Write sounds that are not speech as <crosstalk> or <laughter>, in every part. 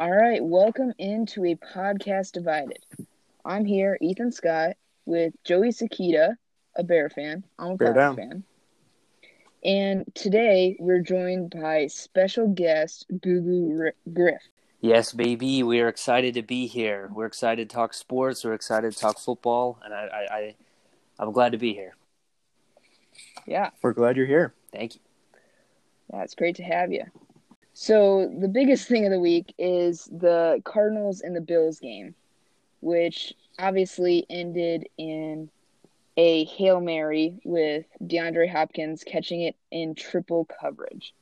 All right, welcome into a podcast divided. I'm here, Ethan Scott, with Joey Sakita, a Bear fan. I'm a Bear Packers down. fan. And today we're joined by special guest Guru R- Griff. Yes, baby. We are excited to be here. We're excited to talk sports. We're excited to talk football, and I, I, I I'm glad to be here. Yeah, We're glad you're here. Thank you. yeah, it's great to have you. So the biggest thing of the week is the Cardinals and the Bills game, which obviously ended in a hail mary with DeAndre Hopkins catching it in triple coverage.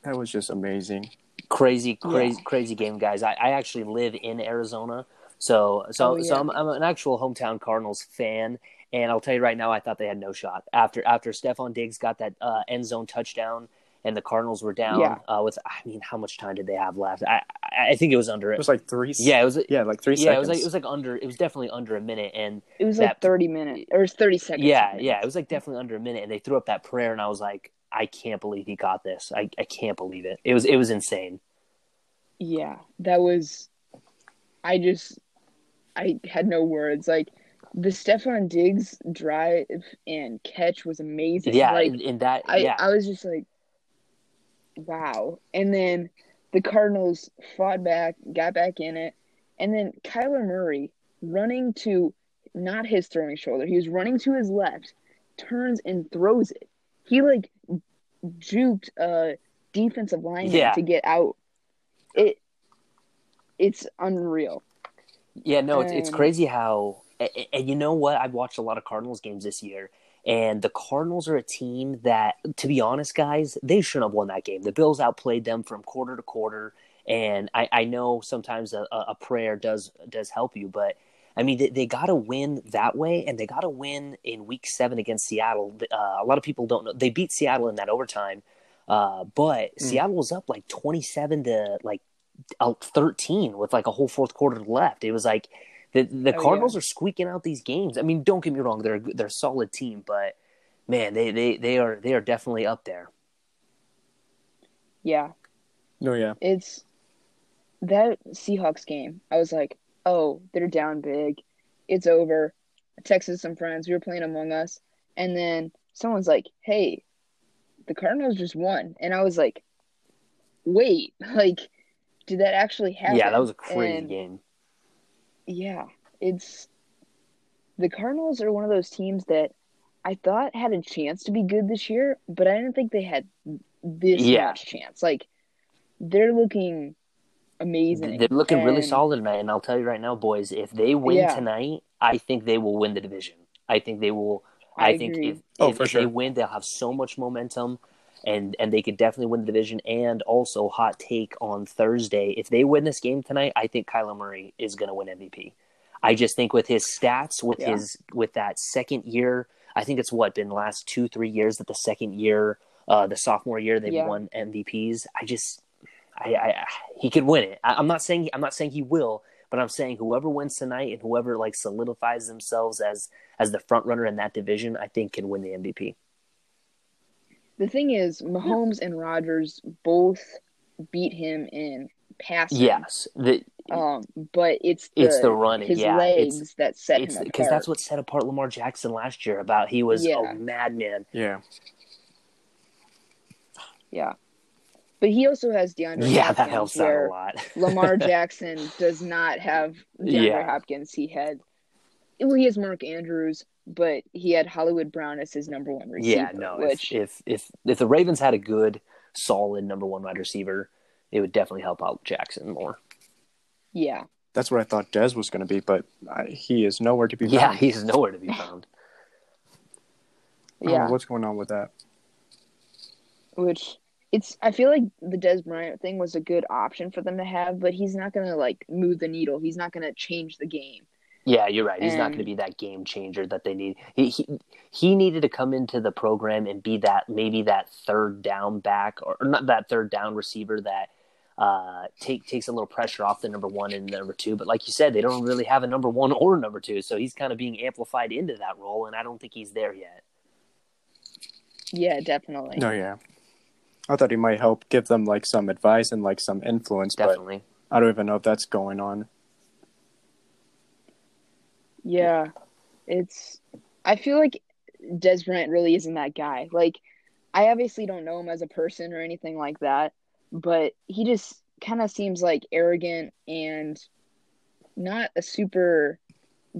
That was just amazing. Crazy, crazy, Yeah. crazy game, guys. I, I actually live in Arizona, so so Oh, so. I'm, I'm an actual hometown Cardinals fan, and I'll tell you right now, I thought they had no shot after after Stefon Diggs got that uh, end zone touchdown. And the Cardinals were down Yeah. uh, with. I mean, how much time did they have left? I I, I think it was under It it. was like three. yeah, it was. yeah, like three Yeah, it was like it was like under. It was definitely under a minute, and It was like 30 minutes or 30 seconds. Yeah, yeah, it was like definitely under a minute, and they threw up that prayer, and I was like, I can't believe he got this. I, I can't believe it. It was it was insane. Yeah, that was. I just, I had no words. Like the Stefon Diggs drive and catch was amazing. Yeah, like in, in that I, yeah, I was just like, wow. And then the Cardinals fought back, got back in it, and then Kyler Murray running to not his throwing shoulder. He was running to his left, turns and throws it. He like juked a defensive lineman Yeah. to get out. It it's unreal. yeah. No, it's it's crazy how and, and you know what? I've watched a lot of Cardinals games this year. And the Cardinals are a team that, to be honest, guys, they shouldn't have won that game. The Bills outplayed them from quarter to quarter, and I, I know sometimes a, a prayer does does help you, but I mean, they, they got to win that way, and they got to win in Week Seven against Seattle. Uh, a lot of people don't know they beat Seattle in that overtime, uh, but Mm. Seattle was up like twenty seven to like uh, thirteen with like a whole fourth quarter left. It was like the the Oh, Cardinals are squeaking out these games. I mean, don't get me wrong; they're a- they're a solid team, but man, they they they are they are definitely up there. Yeah. no, yeah. It's that Seahawks game. I was like, oh, they're down big. It's over. I texted some friends. We were playing Among Us. And then someone's like, hey, the Cardinals just won. And I was like, wait, <laughs> like, did that actually happen? Yeah, that was a crazy And, game. Yeah. It's the Cardinals are one of those teams that I thought had a chance to be good this year, but I didn't think they had this Yeah. much chance. Like, they're looking amazing. They're looking really solid tonight, and I'll tell you right now, boys, if they win Yeah. tonight, I think they will win the division. I think they will. I I, think if, Oh, if, for if sure. they win, they'll have so much momentum, and and they could definitely win the division. And also, hot take on Thursday: if they win this game tonight, I think Kyler Murray is going to win MVP. I just think with his stats, with Yeah. his with that second year, I think it's what been the last two three years that the second year, uh, the sophomore year they've Yeah. won MVPs. I just, I, I he could win it. I, I'm not saying I'm not saying he will, but I'm saying whoever wins tonight and whoever like solidifies themselves as as the front runner in that division, I think can win the MVP. The thing is, Mahomes and Rodgers both beat him in passing. Yes, the, Um, but it's the, It's the running, his yeah, legs it's- that set it's him because that's what set apart Lamar Jackson last year. About he was Yeah. a madman. Yeah. Yeah. But he also has DeAndre Yeah, Hopkins, that helps out a lot. <laughs> Lamar Jackson does not have DeAndre Yeah. Hopkins. He had, well, he has Mark Andrews, but he had Hollywood Brown as his number one receiver. yeah, no. which If, if if if the Ravens had a good, solid number one wide receiver, it would definitely help out Jackson more. yeah, That's what I thought Dez was going to be, but I, he is nowhere to be found. Yeah, he's nowhere to be found. I don't yeah. what's going on with that? Which it's I feel like the Dez Bryant thing was a good option for them to have, but he's not gonna like move the needle. He's not gonna change the game. Yeah, you're right. He's not going to be that game changer that they need. He, he he needed to come into the program and be that maybe that third down back or, or not that third down receiver that uh, take takes a little pressure off the number one and number two. But like you said, they don't really have a number one or a number two, so he's kind of being amplified into that role, and I don't think he's there yet. Yeah, definitely. No, yeah. I thought he might help give them like some advice and like some influence, but Definitely. I don't even know if that's going on. Yeah, it's. I feel like Dez Bryant really isn't that guy. Like, I obviously don't know him as a person or anything like that, but he just kind of seems like arrogant and not a super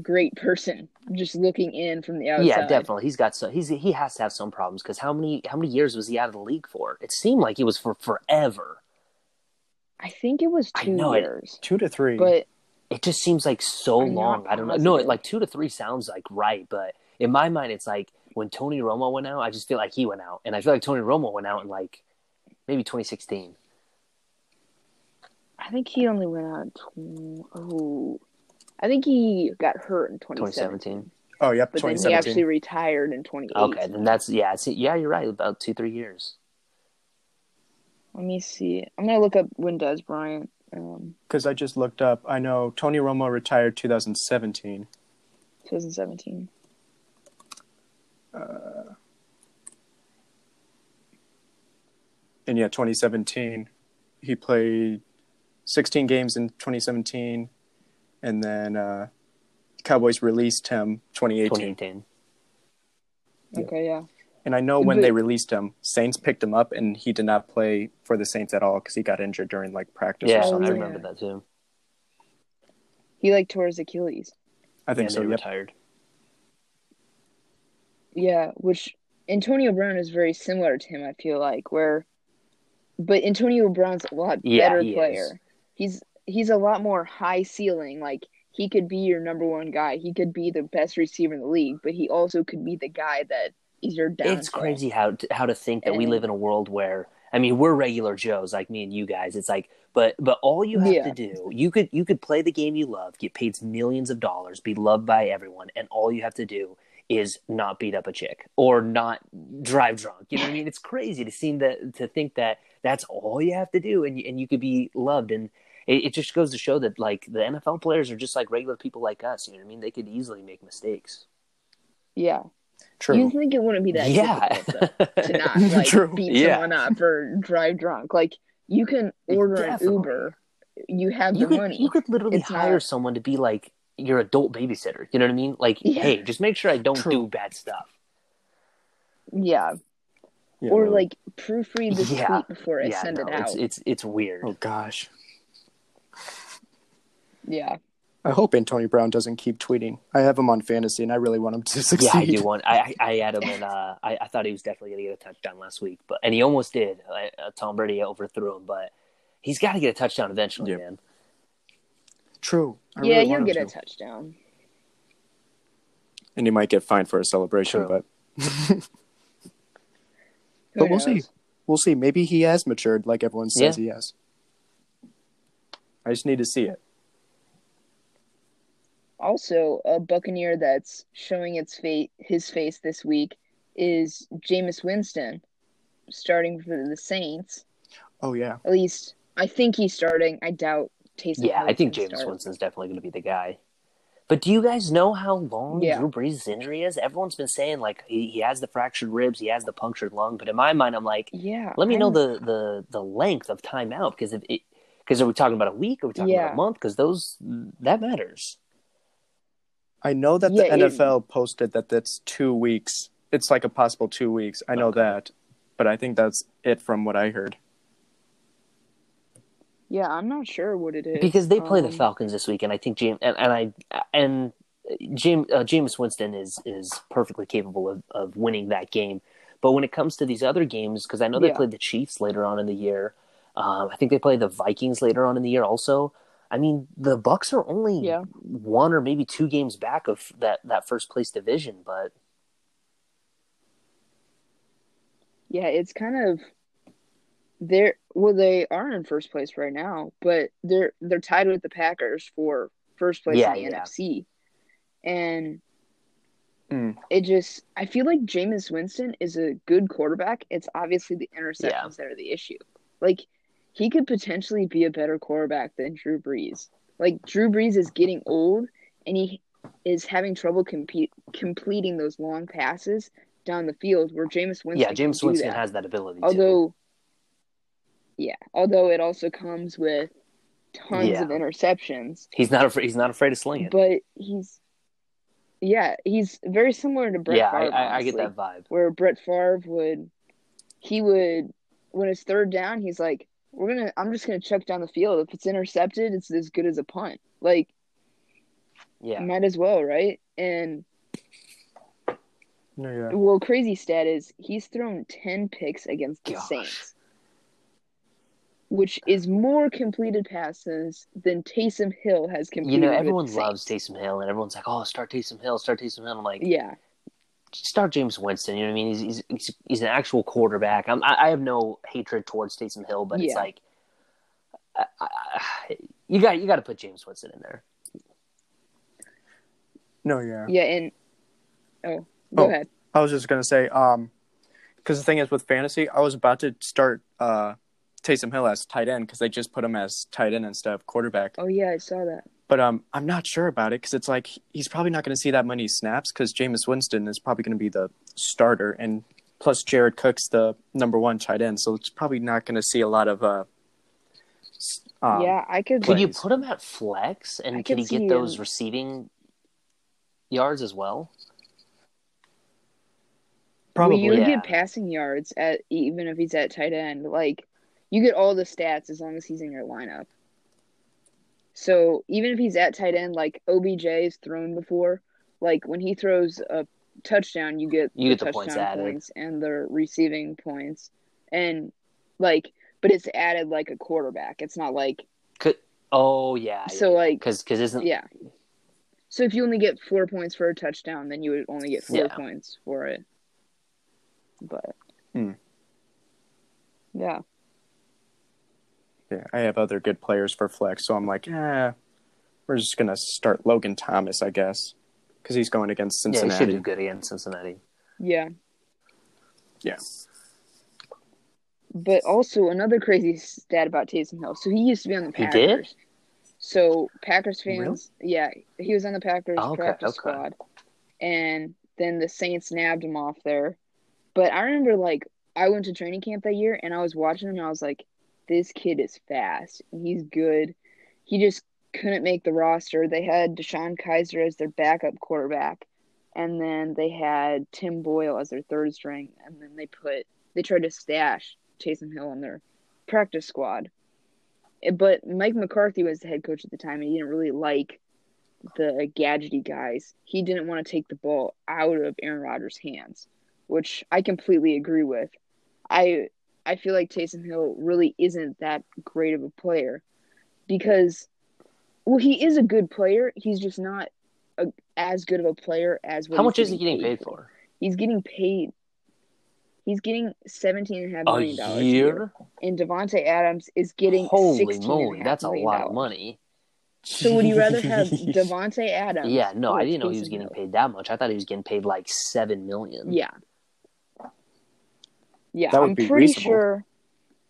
great person. Just looking in from the outside. Yeah, definitely. He's got so he's he has to have some problems because how many how many years was he out of the league for? It seemed like he was for forever. I think it was I two know it. years, Two to three. but It just seems like so I'm long. I don't know. No, positive. like two to three sounds like right, but in my mind, it's like when Tony Romo went out, I just feel like he went out, and I feel like Tony Romo went out in like maybe 2016. I think he only went out. Tw- oh, I think he got hurt in 2017. 2017. oh, yep, But then he actually retired in 2018. Okay, then that's yeah. See, yeah, you're right. About two three years. Let me see. I'm gonna look up when Dez Bryant. Um, Because I just looked up. I know Tony Romo retired 2017. 2017. And yeah, 2017, he played 16 games in 2017, and then uh, Cowboys released him 2018. 2018. Yeah. Okay, yeah. And I know when they released him, Saints picked him up, and he did not play for the Saints at all because he got injured during like practice Yeah, or I remember that too. He like tore his Achilles. I think and so. they Yep. retired. Yeah, which Antonio Brown is very similar to him. I feel like where, but Antonio Brown's a lot Yeah, better he is. player. He's he's a lot more high ceiling. Like he could be your number one guy. He could be the best receiver in the league, but he also could be the guy that is your downfall. It's crazy how to, how to think that we live in a world where I mean we're regular Joes like me and you guys. It's like but but all you have Yeah. to do you could you could play the game you love, get paid millions of dollars, be loved by everyone, and all you have to do is not beat up a chick or not drive drunk. You know what I mean? It's crazy to seem that to think that that's all you have to do and you, and you could be loved and. It, it just goes to show that like the NFL players are just like regular people like us. You know what I mean? They could easily make mistakes. Yeah, True. you think it wouldn't be that yeah, difficult though, to <laughs> not like True. beat Yeah. someone up or drive drunk? Like you can order Definitely. an Uber. You have you the could money. you could literally It's hire not- someone to be like your adult babysitter. You know what I mean? Like, Yeah. hey, just make sure I don't True. do bad stuff. yeah, Yeah, or really. like proofread the Yeah. tweet before I yeah, send no, it out. it's it's it's weird. oh gosh. Yeah. I hope Antonio Brown doesn't keep tweeting. I have him on fantasy, and I really want him to succeed. <laughs> yeah, I do want. I I I had him and Uh, I I thought he was definitely going to get a touchdown last week, but and he almost did. Uh, Tom Brady overthrew him, but he's got to get a touchdown eventually, Yeah. man. True. I yeah, really you'll want him get a touchdown. and he might get fined for a celebration, True. but <laughs> But we'll see. we'll see. Maybe he has matured, like everyone says Yeah. he has. I just need to see it. Also, a Buccaneer that's showing its face, his face this week is Jameis Winston, starting for the Saints. Oh yeah, At least I think he's starting. I doubt Taysom. Yeah, I think gonna Jameis start. Winston's definitely going to be the guy. But do you guys know how long Yeah. Drew Brees' injury is? Everyone's been saying like he, he has the fractured ribs, he has the punctured lung, but in my mind, I'm like, Yeah. let me know I'm- the the the length of time out because if it because are we talking about a week? Are we talking about a month? Because those that matters. I know that Yeah, the it- NFL posted that that's two weeks. It's like a possible two weeks. I know Okay. that, but I think that's it from what I heard. Yeah, I'm not sure what it is because they play the Um, Falcons this week, and I think Jameis and, and I and Jameis uh, Jameis Winston is is perfectly capable of, of winning that game. But when it comes to these other games, because I know they Yeah. played the Chiefs later on in the year, um, I think they play the Vikings later on in the year also. I mean, the Bucks are only Yeah. one or maybe two games back of that that first place division, but Yeah, it's kind of they're well, they are in first place right now, but they're they're tied with the Packers for first place Yeah, in the yeah. NFC. And Mm. it just I feel like Jameis Winston is a good quarterback. It's obviously the interceptions that are the issue. Like he could potentially be a better quarterback than Drew Brees. Like Drew Brees is getting old and he is having trouble compete, completing those long passes down the field where Jameis Winston yeah, do Winston that. has that ability. too. Although, yeah, although it also comes with tons Yeah. of interceptions, He's not afraid. He's not afraid to sling it. but he's yeah, he's very similar to Brett yeah, Favre. I, I, I get that vibe. Where Brett Favre would he would when it's third down, he's like, We're gonna I'm just gonna chuck down the field. If it's intercepted, it's as good as a punt. Like Yeah, might as well, right? And No, yeah. well crazy stat is he's thrown ten picks against the Gosh. Saints. Which is more completed passes than Taysom Hill has completed. you know everyone loves Taysom Hill, and everyone's like, "Oh, start Taysom Hill, start Taysom Hill." I'm like, Yeah, start Jameis Winston. You know what I mean? He's he's he's, he's an actual quarterback. I'm, I I have no hatred towards Taysom Hill, but it's like, I, I, you got you got to put Jameis Winston in there. No, yeah. yeah, and oh, go Oh. ahead. I was just gonna say, um, because the thing is with fantasy, I was about to start uh Taysom Hill as tight end because they just put him as tight end instead of quarterback. Oh yeah, I saw that. But um, I'm not sure about it because it's like he's probably not going to see that many snaps because Jameis Winston is probably going to be the starter, and plus Jared Cook's the number one tight end, so it's probably not going to see a lot of uh. Um, yeah, I could. Could you put him at flex, and I could could he get those him- receiving yards as well? probably. Well, you would Yeah. get passing yards at even if he's at tight end. Like you get all the stats as long as he's in your lineup. So even if he's at tight end, like OBJ has thrown before, like when he throws a touchdown, you get You get the touchdown points points and the receiving points, and like, but it's added like a quarterback. It's not like Could oh yeah, so like because because isn't yeah. So if you only get four points for a touchdown, then you would only get four Yeah. points for it. But Hmm. yeah, Yeah, I have other good players for flex, so I'm like, yeah, we're just gonna start Logan Thomas, I guess, because he's going against yeah, he should Cincinnati. do good against Cincinnati. yeah. Yeah. But also another crazy stat about Taysom Hill. So he used to be on the Packers. He did? So Packers fans, yeah, he was on the Packers Oh, okay, practice okay. squad, and then the Saints nabbed him off there. But I remember like I went to training camp that year, and I was watching him, and I was like, "This kid is fast. and He's good." He just couldn't make the roster. They had DeShone Kizer as their backup quarterback, and then they had Tim Boyle as their third string, and then they put they tried to stash Taysom Hill on their practice squad. Eh, But Mike McCarthy was the head coach at the time, and he didn't really like the gadgety guys. He didn't want to take the ball out of Aaron Rodgers' hands, which I completely agree with. I I feel like Taysom Hill really isn't that great of a player because, well, he is a good player. He's just not a, as good of a player as what How much is he getting paid for? He's getting paid. He's getting seventeen and a half A million dollars a year, and Davante Adams is getting Holy moly, a half that's a lot of money. So would you rather have <laughs> Davante Adams? Yeah, no, I didn't know he was getting paid that much. I thought he was getting paid like seven million. Yeah. Yeah, That would I'm be pretty reasonable. sure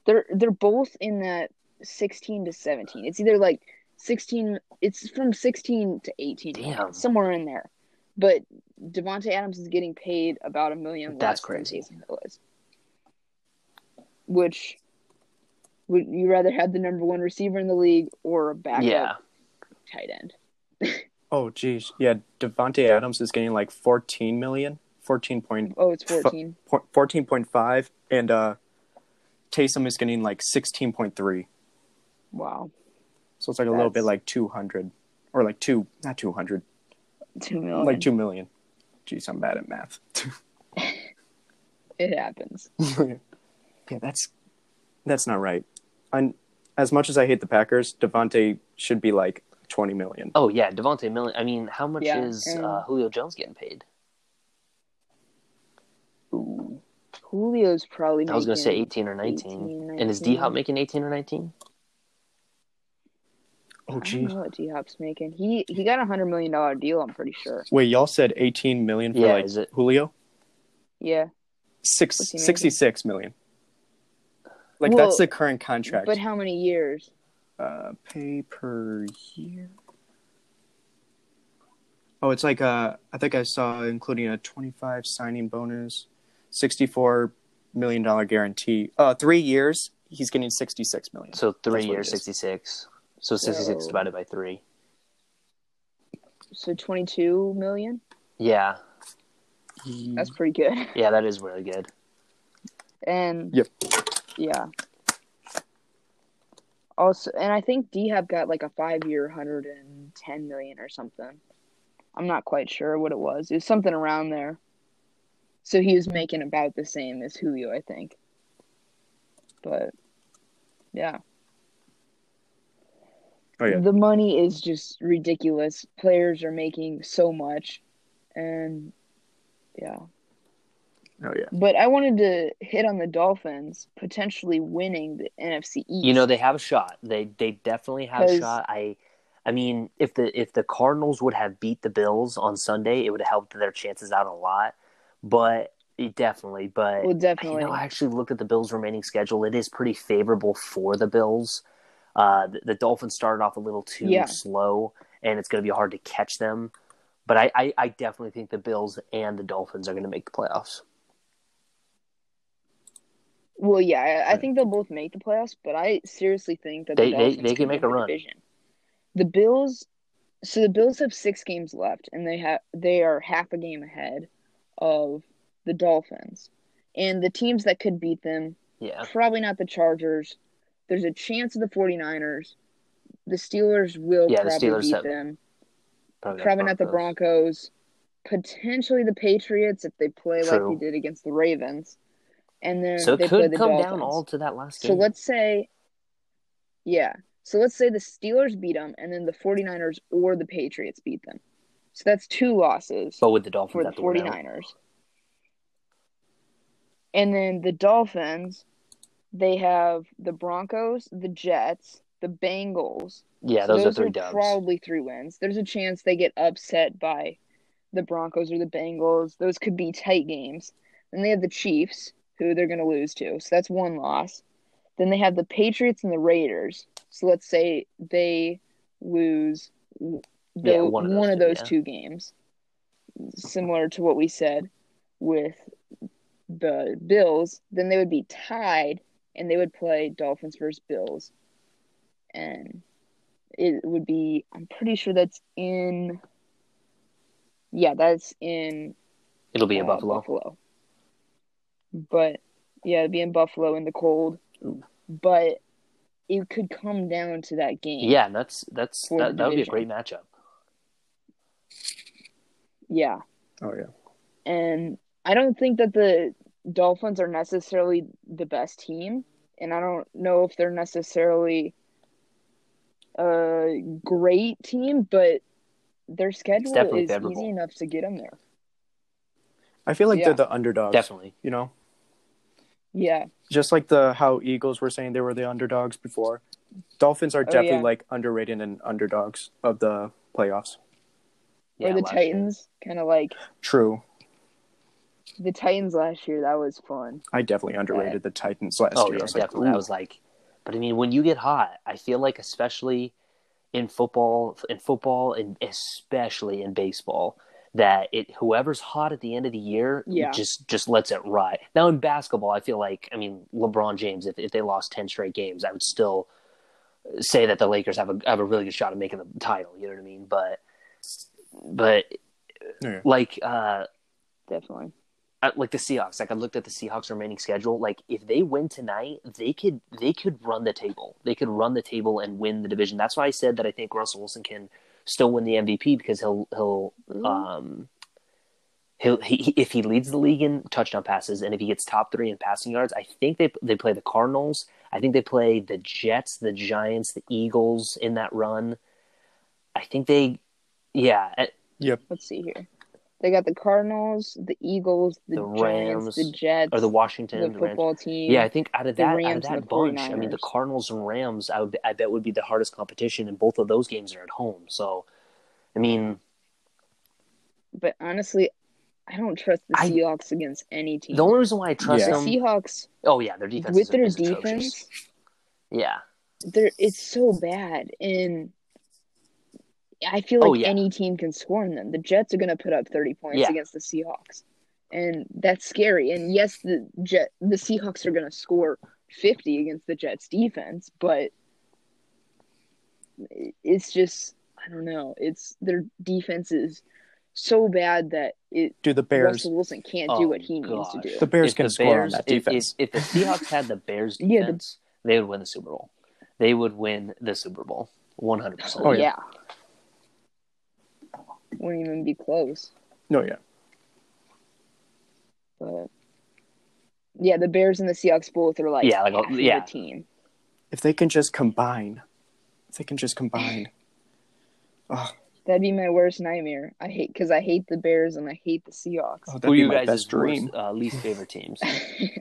they're they're both in that 16 to 17. It's either like 16 it's from 16 to 18 Damn. somewhere in there. But Davante Adams is getting paid about a million That's less crazy. Taysom Hill is. Which would you rather have the number one receiver in the league or a backup Yeah. tight end? <laughs> Oh, geez, yeah. Davante Adams is getting like 14 million, 14 point, Oh, it's 14. 14.5, and uh, Taysom is getting like 16.3. Wow. So it's like a little bit like 200, or like two, not 200, 2 million. like 2 million. Jeez, I'm bad at math. <laughs> It happens. <laughs> yeah, that's that's not right. i as much as I hate the Packers, Davante should be like 20 million. Oh yeah, Davante Million. I mean, how much Yeah, is and- uh, Julio Jones getting paid? Ooh. Julio's probably I was going to say eighteen or nineteen. 18, and is D Hop making eighteen or nineteen? Oh, I don't know what D Hop's making. He he got a hundred million dollar deal. I'm pretty sure. Wait, y'all said 18 million for Yeah, like is it- Julio? Yeah, Six, What's he making? 66 million. Like Well, that's the current contract. but how many years? uh, pay per year. Oh, it's like uh, I think I saw including a 25 signing bonus, 64 million dollar guarantee. Uh, three years, he's getting 66 million. So three years, it is. sixty six. So sixty six So- divided by three. So 22 million. Yeah, That's pretty good. <laughs> yeah, that is really good. And Yep. yeah. Also, and I think D Hop got like a five-year, 110 million or something. I'm not quite sure what it was. It was something around there. So he was making about the same as Julio, I think. But yeah, Oh yeah. the money is just ridiculous. Players are making so much, and yeah. Oh yeah. But I wanted to hit on the Dolphins potentially winning the NFC East. You know, they have a shot. They they definitely have a 'Cause- shot. I I mean, if the if the Cardinals would have beat the Bills on Sunday, it would have helped their chances out a lot. But it definitely, but well, definitely. You know, I actually looked at the Bills' remaining schedule. It is pretty favorable for the Bills. Uh, the, the Dolphins started off a little too Yeah. slow, and it's going to be hard to catch them. But I, I, I definitely think the Bills and the Dolphins are going to make the playoffs. well, yeah, I, I think they'll both make the playoffs, but I seriously think that They- the they- they can make a run. Division. The Bills, so the Bills have six games left, and they have they are half a game ahead of the Dolphins, and the teams that could beat them Yeah, probably not the Chargers. There's a chance of the 49ers. The Steelers will Yeah, the probably Steelers beat have- them. probably, Probably not the Broncos. Potentially the Patriots if they play like they did against the Ravens. And then So they it play could the come Dolphins. down all to that last game. so let's say Yeah. So let's say the Steelers beat them and then the 49ers or the Patriots beat them. So that's two losses but with the Dolphins, for the have to win out. 49ers. And then the Dolphins, they have the Broncos, the Jets, the Bengals. Yeah, So those, are three are dubs. probably three wins. There's a chance they get upset by the Broncos or the Bengals. Those could be tight games. Then they have the Chiefs, who they're going to lose to. So that's one loss. Then they have the Patriots and the Raiders. So let's say they lose the, Yeah, one one of of those, those two, yeah. two games. Similar to what we said with the Bills, then they would be tied and they would play Dolphins versus Bills. And it would be I'm pretty sure that's in Yeah, that's in It'll be in uh, Buffalo. But yeah, it'd be in Buffalo in the cold. Ooh. But it could come down to that game. Yeah, that's that's that, that would be a great matchup. Yeah. Oh yeah. And I don't think that the Dolphins are necessarily the best team. And I don't know if they're necessarily a great team, but their schedule is favorable. easy enough to get them there. I feel like Yeah. they're the underdogs. Definitely. You know, Yeah. just like the how Eagles were saying they were the underdogs before. Dolphins are Oh, definitely yeah. like underrated and underdogs of the playoffs. Yeah, or the. Titans, kind of like True. the Titans last year. That was fun. I definitely underrated the Titans last Oh year. yeah, I was like, definitely. I was like, but I mean, when you get hot, I feel like especially in football, in football, and especially in baseball, that it whoever's hot at the end of the year, Yeah. just just lets it ride. Now in basketball, I feel like I mean LeBron James, if if they lost ten straight games, I would still say that the Lakers have a have a really good shot of making the title. You know what I mean? But but Yeah. like uh Definitely. uh, like the Seahawks. Like I looked at the Seahawks remaining schedule. Like if they win tonight, they could they could run the table. They could run the table and win the division. That's why I said that I think Russell Wilson can still win the MVP because he'll he'll um he'll he, he- if he leads the league in touchdown passes and if he gets top three in passing yards. I think they they play the Cardinals. I think they play the Jets, the Giants, the Eagles in that run. I think they, yeah, uh, Yep. Let's see here. They got the Cardinals, the Eagles, the, The Giants, Rams, the Jets, or the Washington, the the Rams. football team. Yeah, I think out of the that out of Rams and that the bunch, I mean, the Cardinals and Rams, I would I bet would be the hardest competition, and both of those games are at home. So, I mean, But honestly, I don't trust the I- Seahawks against any team. the only reason why I trust the Yeah. them, Seahawks oh yeah, their defense with their is atrocious. defense, Yeah, they're it's so bad and I feel oh, like Oh, yeah. any team can score on them. The Jets are going to put up 30 points Yeah. against the Seahawks. And that's scary. And yes, the Jet the Seahawks are going to score 50 against the Jets defense, but it's just I don't know. It's their defense is so bad that it Do the Bears? Russell Wilson can't Oh, do what he oh, needs to do. The Bears If can the score Bears- on that defense. If, if, the Seahawks had the Bears <laughs> Yeah, the- defense, they would win the Super Bowl. They would win the Super Bowl, one hundred percent. Oh, yeah. yeah. Wouldn't even be close. no, yeah. But yeah, the Bears and the Seahawks both are like Yeah, like, half of yeah. team. If they can just combine, if they can just combine. <sighs> Oh, That'd be my worst nightmare. I hate because I hate the Bears and I hate the Seahawks. oh Who that'd be you my guys' best dream. worst, uh, least favorite teams? <laughs>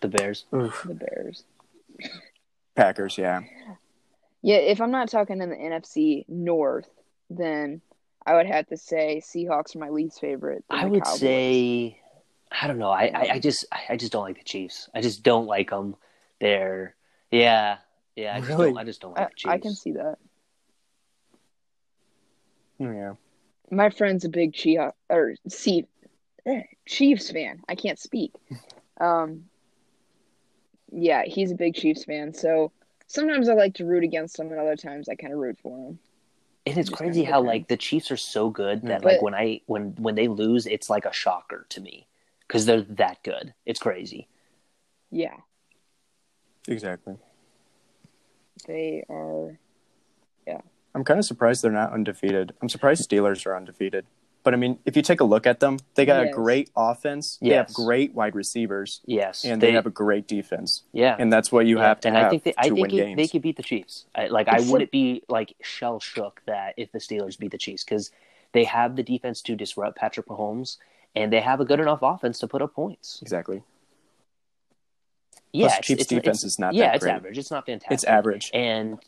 the Bears. Oof. the Bears. Packers, yeah. <laughs> Yeah, if I'm not talking in the NFC North, then I would have to say Seahawks are my least favorite. I would Cowboys. say, I don't know. I, I, I just I just don't like the Chiefs. I just don't like them. They're yeah yeah. I just Really? don't. I just don't like I, the Chiefs. I can see that. Yeah. My friend's a big Chief or see, eh, Chiefs fan. I can't speak. <laughs> Um, yeah, he's a big Chiefs fan. So sometimes I like to root against them, and other times I kind of root for them. And it's crazy how depends. like the Chiefs are so good that mm. But- like when I when when they lose, it's like a shocker to me because they're that good. It's crazy. Yeah, Exactly. they are. Yeah. I'm kind of surprised they're not undefeated. I'm surprised Steelers are undefeated. But I mean, if you take a look at them, they got Yes. a great offense. They have great wide receivers, Yes, and they, have a great defense. yeah. And that's what you Yeah, have to and have I think they, I think it- they could beat the Chiefs. I, like I wouldn't be like shell shook that if the Steelers beat the Chiefs because they have the defense to disrupt Patrick Mahomes and they have a good enough offense to put up points. Exactly. Yeah, Plus, Chiefs defense is not yeah, that it's great. average. It's not fantastic. It's average. and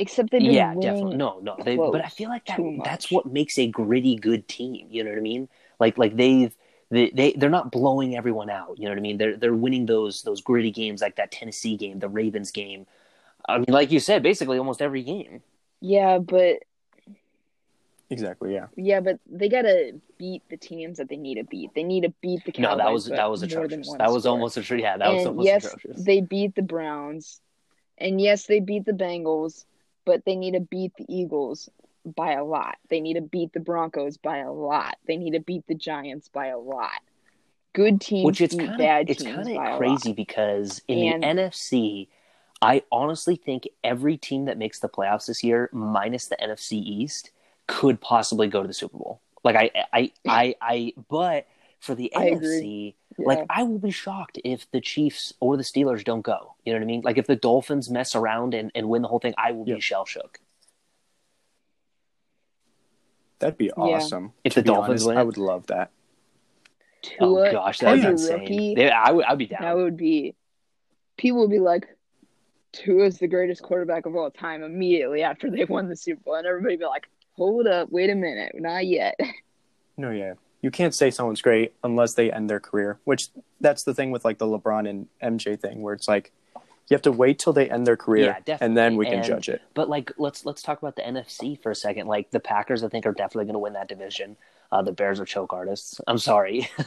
Except they've been yeah, winning definitely. No, no. They, close but I feel like that, that's what makes a gritty good team. You know what I mean? Like like they've they, they they're not blowing everyone out. You know what I mean? They're they're winning those those gritty games like that Tennessee game, the Ravens game. I mean, like you said, basically almost every game. Yeah, but Exactly. Yeah. yeah, but they gotta beat the teams that they need to beat. They need to beat the Cowboys. No, that was but that was atrocious. one That was score. almost a yeah. That was almost yes, atrocious. they beat the Browns, and yes, they beat the Bengals, but they need to beat the Eagles by a lot. They need to beat the Broncos by a lot. They need to beat the Giants by a lot. Good teams Which it's beat kind bad of it's kind of crazy because in And- the NFC, I honestly think every team that makes the playoffs this year, minus the NFC East, could possibly go to the Super Bowl. Like I, I, I, I. But for the I NFC, agree. Like I will be shocked if the Chiefs or the Steelers don't go. You know what I mean? Like if the Dolphins mess around and, and win the whole thing, I will Yeah. be shell shook. That'd be awesome. If To the be Dolphins honest, win I would love that. Oh Tua gosh, as that'd be insane. rookie, They- I would, I'd be down. that would be. People would be like, "Tua's the greatest quarterback of all time." Immediately after they won the Super Bowl, and everybody would be like, "Hold up, wait a minute, not yet." No, yeah. You can't say someone's great unless they end their career, which that's the thing with like the LeBron and MJ thing where it's like you have to wait till they end their career Yeah, and then we can And- judge it. But like, let's let's talk about the NFC for a second. Like the Packers, I think are definitely going to win that division. Uh, the Bears are choke artists. I'm sorry. <laughs>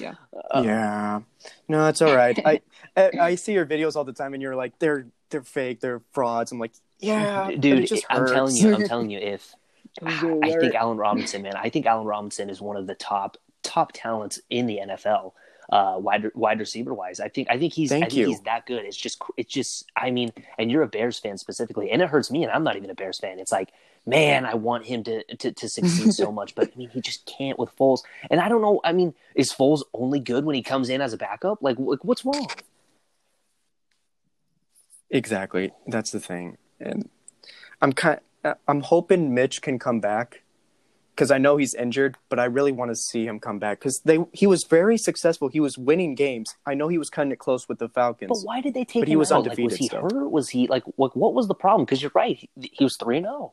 Yeah. Uh, yeah. No, it's all right. I, <laughs> I I see your videos all the time and you're like they're they're fake, they're frauds. I'm like, yeah, dude, it just I'm telling you, I'm telling you, if Boo <sighs> I think alert. Allen Robinson, man, I think Allen Robinson is one of the top top talents in the NFL. Uh, wide wide receiver wise, I think I think he's Thank I think you. he's that good. It's just it's just I mean, and you're a Bears fan specifically, and it hurts me, and I'm not even a Bears fan. It's like, man, I want him to to, to succeed so <laughs> much, but I mean, he just can't with Foles. And I don't know. I mean, is Foles only good when he comes in as a backup? Like, like what's wrong? Exactly. That's the thing. And I'm kind I'm hoping Mitch can come back cuz I know he's injured, but I really want to see him come back cuz they he was very successful. He was winning games. I know he was cutting it close with the Falcons. But why did they take But he was out? Like, undefeated was he still. hurt? Was he like what? What was the problem? Because you're right, he, he was three and oh. zero.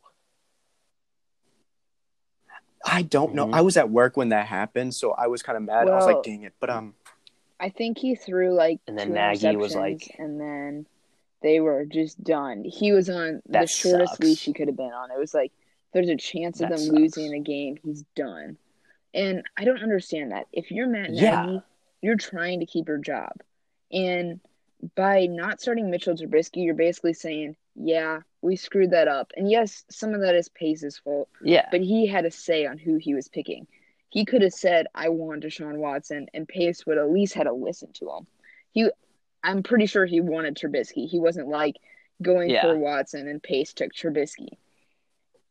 I don't know. Mhm. I was at work when that happened, so I was kind of mad. I was like, "Dang it." But um I think he threw like And then two Nagy was like- and then they were just done. He was on the shortest sucks. leash he could have been on. It was like there's a chance of That them sucks. losing a game. He's done, and I don't understand that. If you're Matt Nagy, Yeah. you're trying to keep your job, and by not starting Mitchell Trubisky, you're basically saying, yeah, we screwed that up. And yes, some of that is Pace's fault, Yeah. but he had a say on who he was picking. He could have said, I want Deshaun Watson, and Pace would at least had to listen to him. He, I'm pretty sure he wanted Trubisky. He wasn't like going Yeah. for Watson and Pace took Trubisky.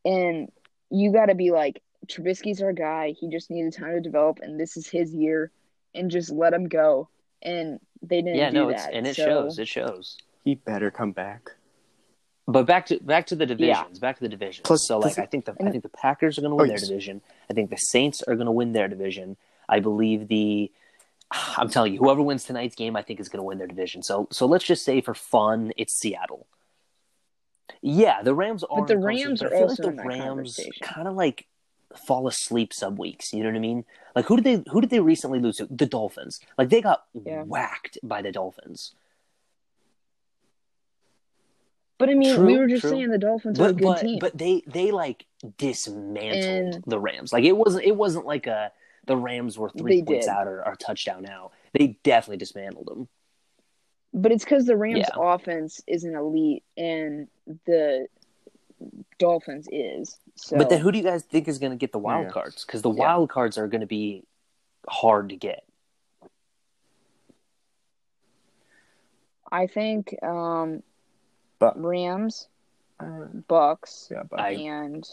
And you got to be like, Trubisky's our guy. He just needed time to develop, and this is his year, and just let him go. And they didn't yeah, do no, that. it's and it So- shows. It shows. He better come back. But back to back to the divisions. Back to the divisions. Plus- so like plus- I think the I think the Packers are going to win Oh, their yes. division. I think the Saints are going to win their division. I believe the <sighs> I'm telling you, whoever wins tonight's game, I think is going to win their division. So so let's just say for fun, it's Seattle. Yeah, the Rams are. But the Rams but are feel also like in the that Rams kind of like fall asleep some weeks. You know what I mean? Like who did they who did they recently lose to? The Dolphins. Like they got Yeah. whacked by the Dolphins. But I mean, True, we were just true. saying the Dolphins are a good but, team. but they they like dismantled And- the Rams. Like it wasn't it wasn't like a the Rams were three They points did. out or, or touchdown out. They definitely dismantled them. But it's because the Rams' Yeah. offense isn't elite and the Dolphins is. So But then who do you guys think is going to get the wild Yeah. cards? Because the Yeah. wild cards are going to be hard to get. I think um, But Rams, uh, Bucks, yeah, but and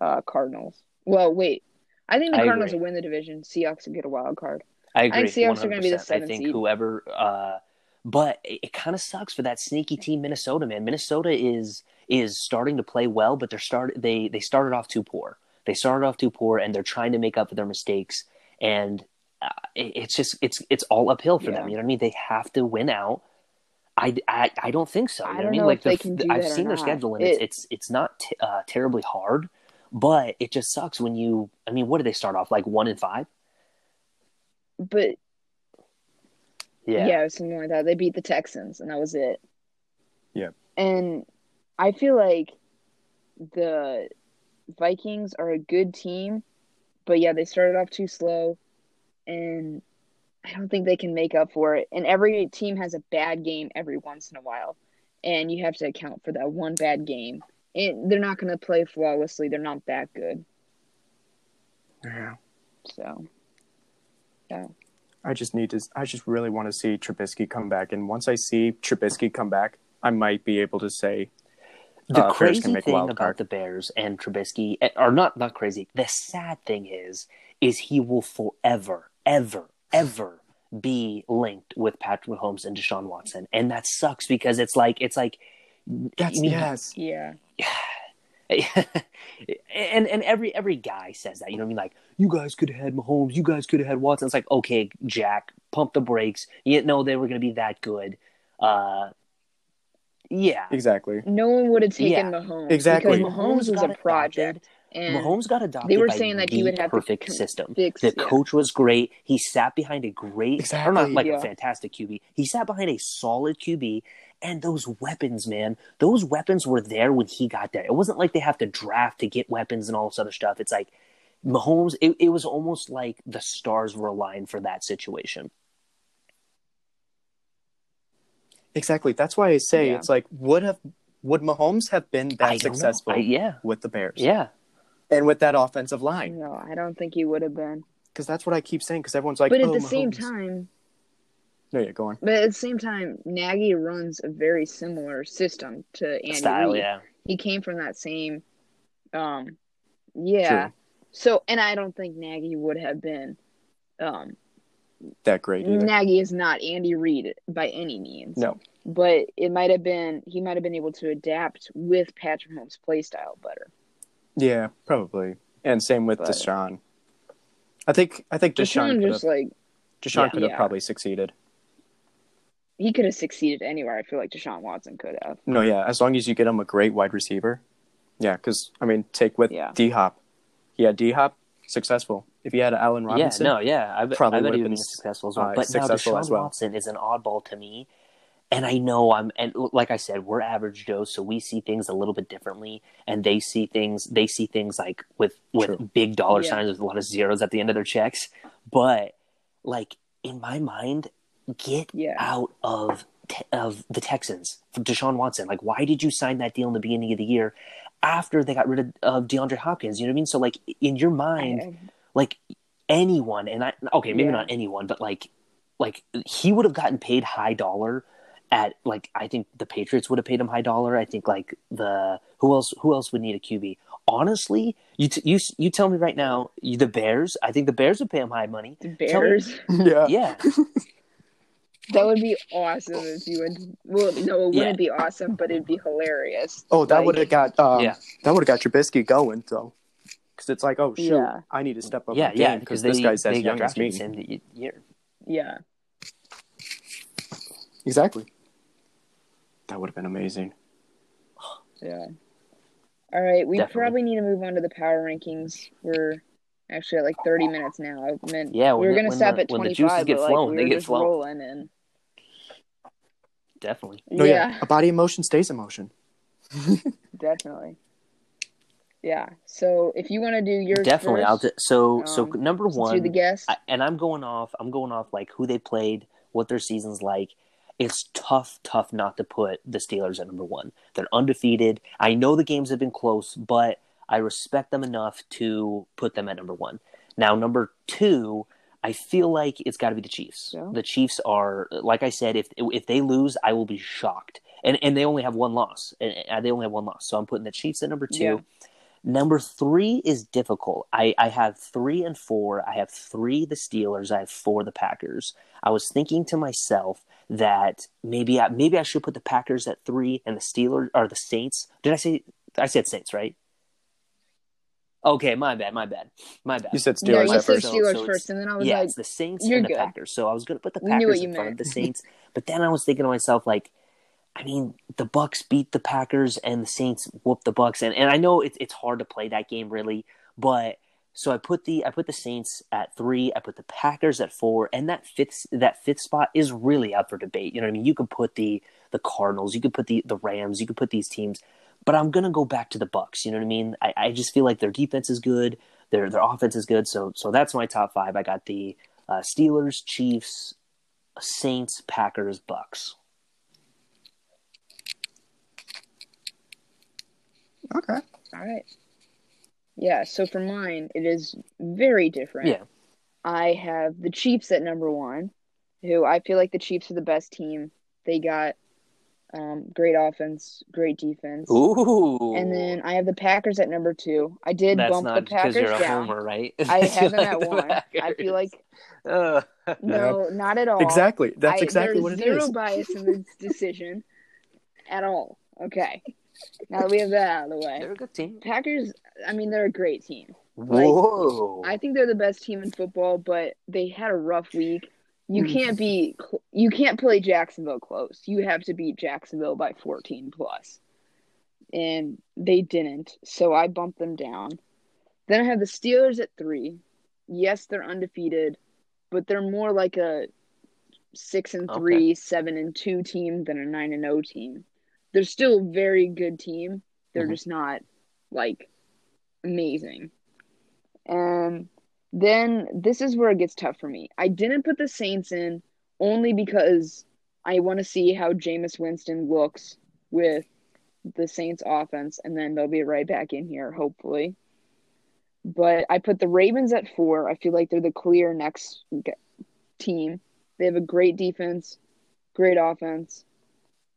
uh, Cardinals. Well, wait. I think the I Cardinals agree. will win the division. Seahawks will get a wild card. I agree. I think Seahawks are gonna be the 100%. I think seed. whoever, uh, but it, it kind of sucks for that sneaky team, Minnesota. Man, Minnesota is is starting to play well, but they're start they they started off too poor. They started off too poor, and they're trying to make up for their mistakes. And uh, it, it's just it's it's all uphill for them. You know what I mean? They have to win out. I, I, I don't think so. I You know what don't I mean? know Like the- I've seen their schedule, and It- it's it's it's not t- uh, terribly hard, but it just sucks when you. I mean, what did they start off like one and five? But Yeah, yeah. something like that. They beat the Texans, and that was it. Yeah. And I feel like the Vikings are a good team, but yeah, they started off too slow, and I don't think they can make up for it. And every team has a bad game every once in a while, and you have to account for that one bad game. And they're not going to play flawlessly. They're not that good. yeah. So, Yeah. I just need to. I just really want to see Trubisky come back, and once I see Trubisky come back, I might be able to say The uh, Bears crazy can make thing about card. the Bears and Trubisky, eh, or not not crazy. The sad thing is, is he will forever, ever, ever be linked with Patrick Mahomes and Deshaun Watson, and that sucks because it's like it's like That's I mean, yes. yeah. Yeah. <laughs> and and every every guy says that. You know what I mean? Like you guys could have had Mahomes, you guys could have had Watson. It's like okay, Jack, pump the brakes. You didn't know they were going to be that good. Uh, yeah, Exactly. No one would have taken Yeah. Mahomes. Exactly. Because Mahomes was a project. adopted. And Mahomes got adopted. they were by saying that the he would have to perfect system. fix- the yeah. coach was great. He sat behind a great, or Exactly. not like Yeah. a fantastic QB. He sat behind a solid QB, and those weapons, man, those weapons were there when he got there. It wasn't like they have to draft to get weapons and all this other stuff. It's like Mahomes. It, it was almost like the stars were aligned for that situation. Exactly. That's why I say Yeah. it's like would have would Mahomes have been that successful I- yeah, with the Bears yeah. and with that offensive line? no, I don't think he would have been. Because that's what I keep saying. Because everyone's like, but at oh, the same time, no, yeah, go on. but at the same time, Nagy runs a very similar system to Andy Style, Reid. yeah. He came from that same, um, yeah. True. So, and I don't think Nagy would have been, um, That great either. Nagy is not Andy Reid by any means. No. But it might have been he might have been able to adapt with Patrick Mahomes' play style better. Yeah, probably. And same with But- Deshaun. I think I think Deshaun Deshaun could just have like Deshaun Yeah. could have Yeah. probably succeeded. He could have succeeded anywhere. I feel like Deshaun Watson could have. No, yeah, as long as you get him a great wide receiver. Yeah, because I mean, take with Yeah. D Hop. Yeah, D Hop successful. If he had Allen Robinson, Yeah, no, yeah, I, bet- probably I bet would've he would been successful as well. uh, but now Deshaun well. Watson is an oddball to me, and I know I'm and like I said, we're average Joe, so we see things a little bit differently, and they see things they see things like with with True. big dollar Yeah. signs with a lot of zeros at the end of their checks. But like in my mind, get Yeah. out of te- of the Texans for Deshaun Watson. Like, why did you sign that deal in the beginning of the year after they got rid of, of DeAndre Hopkins? You know what I mean? So, like, in your mind, I- like anyone, and I okay, maybe Yeah. not anyone, but like, like he would have gotten paid high dollar at like I think the Patriots would have paid him high dollar. I think like the who else who else would need a QB? Honestly, you t- you you tell me right now, you, the Bears. I think the Bears would pay him high money. the Tell me- Bears. <laughs> yeah. Yeah, That would be awesome if you would. Well, no, it wouldn't Yeah. be awesome, but it'd be hilarious. Oh, that Like, would have got um, Yeah. that would have got Trubisky going though, because it's like, oh shoot, Yeah. I need to step up yeah, my yeah. game Because because this guy's they as young as me. the same year. Yeah. Exactly. That would have been amazing. Yeah. All right, we Definitely. probably need to move on to the power rankings. We're actually at like 30 minutes now. I meant Yeah, we when were gonna when stop the- at when the 25, juices get but like flowing, we they were get just flowing. rolling and Definitely. No, yeah. yeah, a body in motion stays in motion. <laughs> definitely. Yeah. So if you want to do your Definitely. first, I'll t- so so Um, number since you're one, the guest. I, and I'm going off. I'm going off like who they played, what their season's like. It's tough, tough not to put the Steelers at number one. They're undefeated. I know the games have been close, but I respect them enough to put them at number one. Now, number two, I feel like it's got to be the Chiefs. Yeah. The Chiefs are, like I said, if if they lose, I will be shocked. And and they only have one loss. And, they only have one loss, so I'm putting the Chiefs at number two. Yeah. Number three is difficult. I, I have three and four. I have three the Steelers. I have four the Packers. I was thinking to myself that maybe I, maybe I should put the Packers at three and the Steelers or the Saints. Did I say I said Saints right? Okay, my bad, my bad, my bad. You said yeah, Steelers you said first. So- Steelers so it's- first, and then I was yeah, like, it's the Saints you're and the good. Packers. So I was going to put the Packers what you in front of the Saints, but then I was thinking to myself, like, I mean, the Bucks beat the Packers and the Saints whooped the Bucks, and, and I know it's it's hard to play that game really, but so I put the I put the Saints at three, I put the Packers at four, and that fifth that fifth spot is really up for debate. You know what I mean? You could put the the Cardinals, you could put the the Rams, you could put these teams, but I'm gonna go back to the Bucks. You know what I mean? I, I just feel like their defense is good, their their offense is good, so so that's my top five. I got the uh, Steelers, Chiefs, Saints, Packers, Bucks. Okay. all right. Yeah. So for mine, it is very different. Yeah. I have the Chiefs at number one, who I feel like the Chiefs are the best team. They got um, great offense, great defense. Ooh. And then I have the Packers at number two. I did that's bump not the because Packers you're a down. homer, right? I have them like at the <laughs> one. I feel like Uh, no, not at all. Exactly. That's I- exactly there's what it zero is. bias in this decision at all. Okay. Now that we have that out of the way, they're a good team. Packers. I mean, they're a great team. Like, Whoa. I think they're the best team in football, but they had a rough week. You Mm. can't be you can't play Jacksonville close. You have to beat Jacksonville by 14 plus. And they didn't. So I bumped them down. Then I have the Steelers at 3. Yes, they're undefeated, but they're more like a 6 and 3, 7 and 2 team than a 9 and 0 team. They're still a very good team. They're Mhm. just not like amazing. And then this is where it gets tough for me. I didn't put the Saints in only because I want to see how Jameis Winston looks with the Saints offense, and then they'll be right back in here, hopefully. But I put the Ravens at four. I feel like they're the clear next team. They have a great defense, great offense.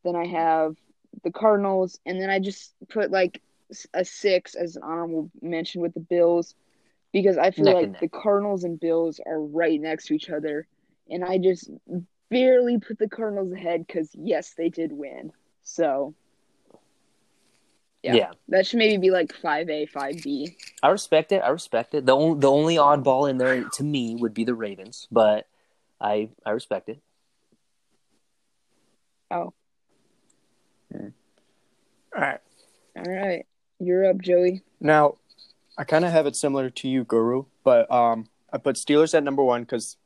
Then I have the Cardinals, and then I just put like a six as an honorable mention with the Bills because I feel Neck like the Cardinals and Bills are right next to each other, and I just barely put the Cardinals ahead because yes, they did win. So yeah. yeah. that should maybe be like five A, five B. I respect it. I respect it. The only the only oddball in there to me would be the Ravens, but I I respect it. Oh, hmm. All right. all right, you're up, Joey. Now, I kind of have it similar to you, Guru, but um, I put Steelers at number one because,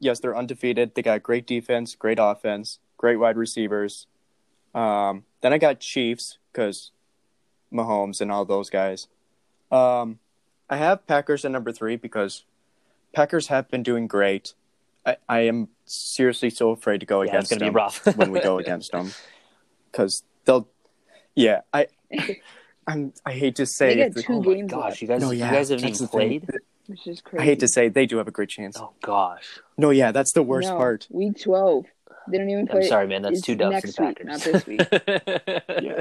yes, they're undefeated. They got great defense, great offense, great wide receivers. Um, then I got Chiefs because Mahomes and all those guys. Um, I have Packers at number three because Packers have been doing great. I, I am seriously so afraid to go Yeah, it's against gonna be them rough when we go against them because they'll. Yeah, I. <laughs> I'm. I hate to say. They it, got two Oh games gosh, left, you guys, No, you yeah, guys haven't that's even the thing. played. which is crazy. I hate to say they do have a great chance. Oh gosh, No, yeah, that's the worst No, part. Week twelve. They don't even play. I'm sorry, man. That's it's two dubs next for the week, Packers. not this week. <laughs> Yeah.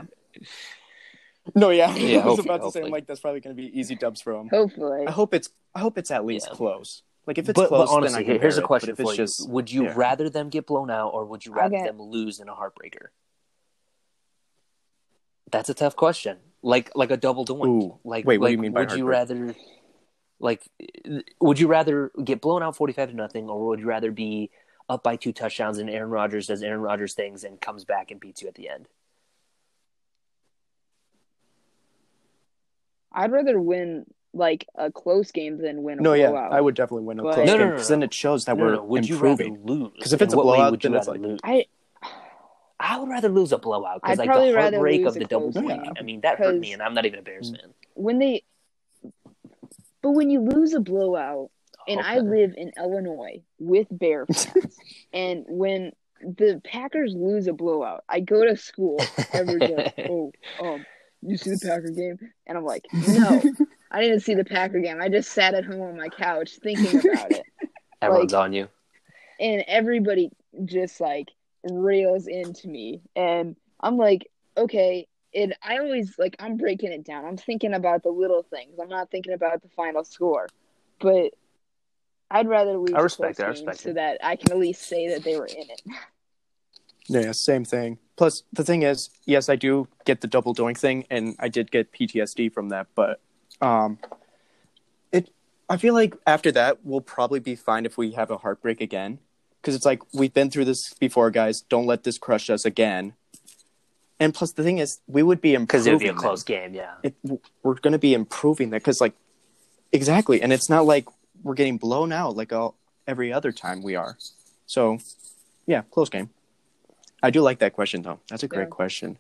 No, yeah, <laughs> Yeah, <laughs> I was hopefully- about to say. I'm like, that's probably going to be easy dubs for them. Hopefully. I hope it's, I hope it's at least Yeah. close. Like if it's but, close, but honestly, then I here's a question but for you: just, Would you yeah. rather them get blown out, or would you rather get- them lose in a heartbreaker? That's a tough question. Like like a double doink. Ooh. Like Wait, what do you mean by would you rather like would you rather get blown out forty five to nothing, or would you rather be up by two touchdowns and Aaron Rodgers does Aaron Rodgers things and comes back and beats you at the end? I'd rather win like a close game than win a no, yeah. I would definitely win a But- close No, no, game no, no, because then it shows that No, we're no, would improving. you rather lose? 'Cause if it's a blowout, then it's like- lose? I I would rather lose a blowout because like the heartbreak of the double doink. I mean, that hurt me, and I'm not even a Bears fan. when they but when you lose a blowout and I live in Illinois with Bear <laughs> fans and when the Packers lose a blowout, I go to school every day. <laughs> oh, um, you see the Packer game? And I'm like, <laughs> no, I didn't see the Packer game. I just sat at home on my couch thinking about it. Everyone's on you. and everybody just like rails into me. And i'm like okay. And i always like i'm breaking it down. I'm thinking about the little things. I'm not thinking about the final score. But i'd rather lose I a respect close it, I respect so it. that i can at least say that they were in it. <laughs> Yeah, same thing. Plus, the thing is, yes, I do get the double doink thing, and I did get PTSD from that. But um, it, I feel like after that, we'll probably be fine if we have a heartbreak again, because it's like we've been through this before, guys. Don't let this crush us again. And plus, the thing is, we would be improving Because it would be a then. close game, yeah. It, we're going to be improving that because, like, exactly, and it's not like we're getting blown out like all every other time we are. So, yeah, close game. I do like that question though. That's a great Yeah. question.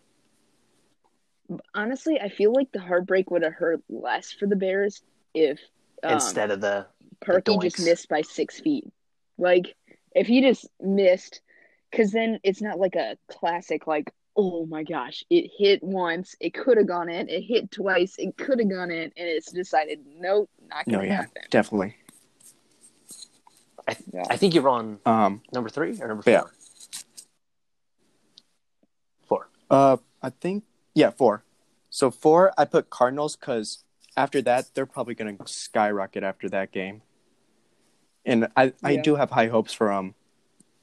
honestly i feel like the heartbreak would have hurt less for the bears if um, Instead of the Parkey just missed by six feet. Like, if he just missed, because then it's not like a classic, like, oh my gosh, it hit once, it could have gone in, it hit twice, it could have gone in, and it's decided, nope, not No, going to yeah, happen. definitely. Yeah. I think you're on Um, number three or number four? Yeah. Four. uh, I think yeah, four. So four, I put Cardinals because after that, they're probably going to skyrocket after that game. And I, I Yeah. do have high hopes for um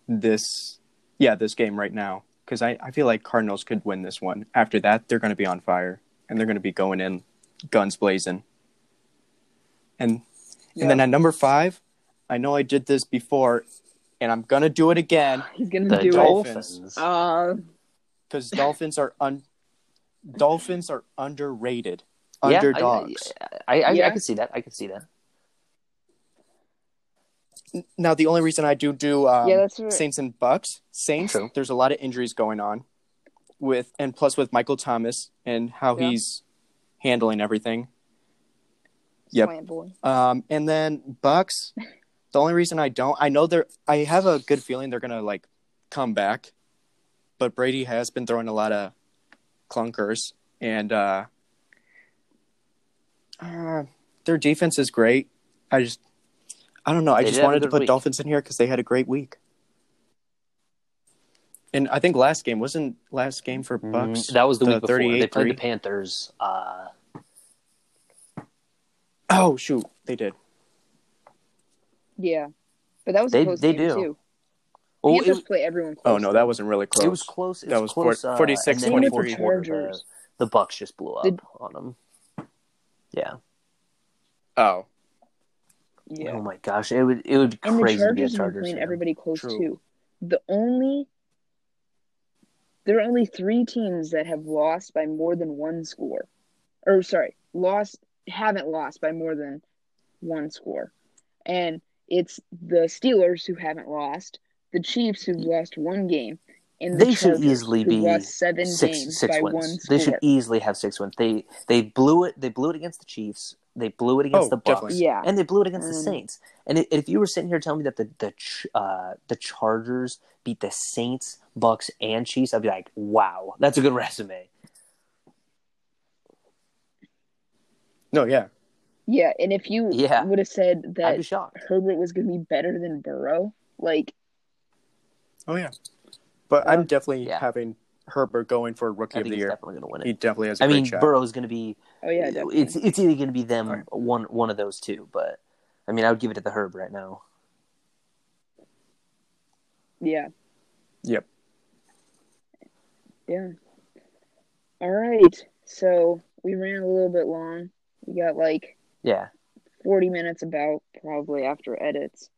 this, yeah, this game right now because I, I feel like Cardinals could win this one. After that, they're going to be on fire and they're going to be going in guns blazing. And and then at number five, I know I did this before, and I'm gonna do it again <laughs> He's going The to do Dolphins. Dolphins. it. Uh, <laughs> because Dolphins are un Dolphins are underrated, Yeah, I- underdogs. I, I, I, Yeah. I could see that. I can see that. Now the only reason I do do um, Yeah, that's right. Saints and Bucks, Saints, True. there's a lot of injuries going on with, and plus with Michael Thomas and how Yeah. he's handling everything. Yep. Um, and then Bucks. <laughs> The only reason I don't, I know they're, I have a good feeling they're gonna like come back, but Brady has been throwing a lot of clunkers, and uh, uh, their defense is great. I just, I don't know. I They just did have a wanted to put week. Dolphins in here because they had a great week. And I think last game wasn't last game for Bucks. Mm, that was the, the week before. They played 38-3? the Panthers. Uh, Oh shoot, they did. Yeah. But that was They- a close they game, do. too. well, it, Panthers was- play everyone close. Oh no, that wasn't really close. it was close. It That was was close. four- uh, 46, and then in the 23. the, Chargers. the Bucks just blew up The- on them. Yeah. Oh, Yeah. Oh my gosh, it would it would be And the crazy to be a Chargers have Chargers playing fan. everybody close True. too. The only there are only three teams that have lost by more than one score. Or sorry, lost haven't lost by more than one score. And it's the Steelers who haven't lost, the Chiefs who've lost one game, and the They should easily be lost seven six games six by wins. one They should easily have six wins. They they blew it. They blew it against the Chiefs. They blew it against Oh, the Bucks, definitely. Yeah. and they blew it against the Um, Saints. And if you were sitting here telling me that the the uh, the Chargers beat the Saints, Bucks, and Chiefs, I'd be like, wow, that's a good <laughs> resume. No, yeah. Yeah, and if you Yeah. would have said that. Herbert was going to be better than Burrow, like Oh yeah. But I'm definitely yeah. having Herbert going for Rookie I of the he's Year. definitely going to win it. He definitely has a I great mean, shot. Burrow's going to be. oh yeah, definitely. it's it's either going to be them Alright. one one of those two, but I mean, I would give it to the Herb right now. yeah, Yep. yeah. All right, so we ran a little bit long. We got like Yeah, forty minutes about probably after edits,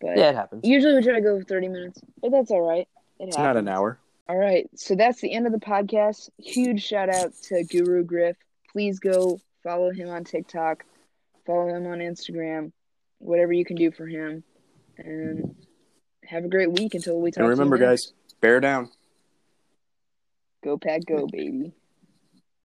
but yeah, it happens. usually we try to go for thirty minutes, but that's all right. It It's not an hour. All right, so that's the end of the podcast. Huge shout out to Guru Griff. Please go follow him on TikTok, follow him on Instagram, whatever you can do for him, and have a great week until we talk. And remember, to you guys, bear down. go pack, go baby.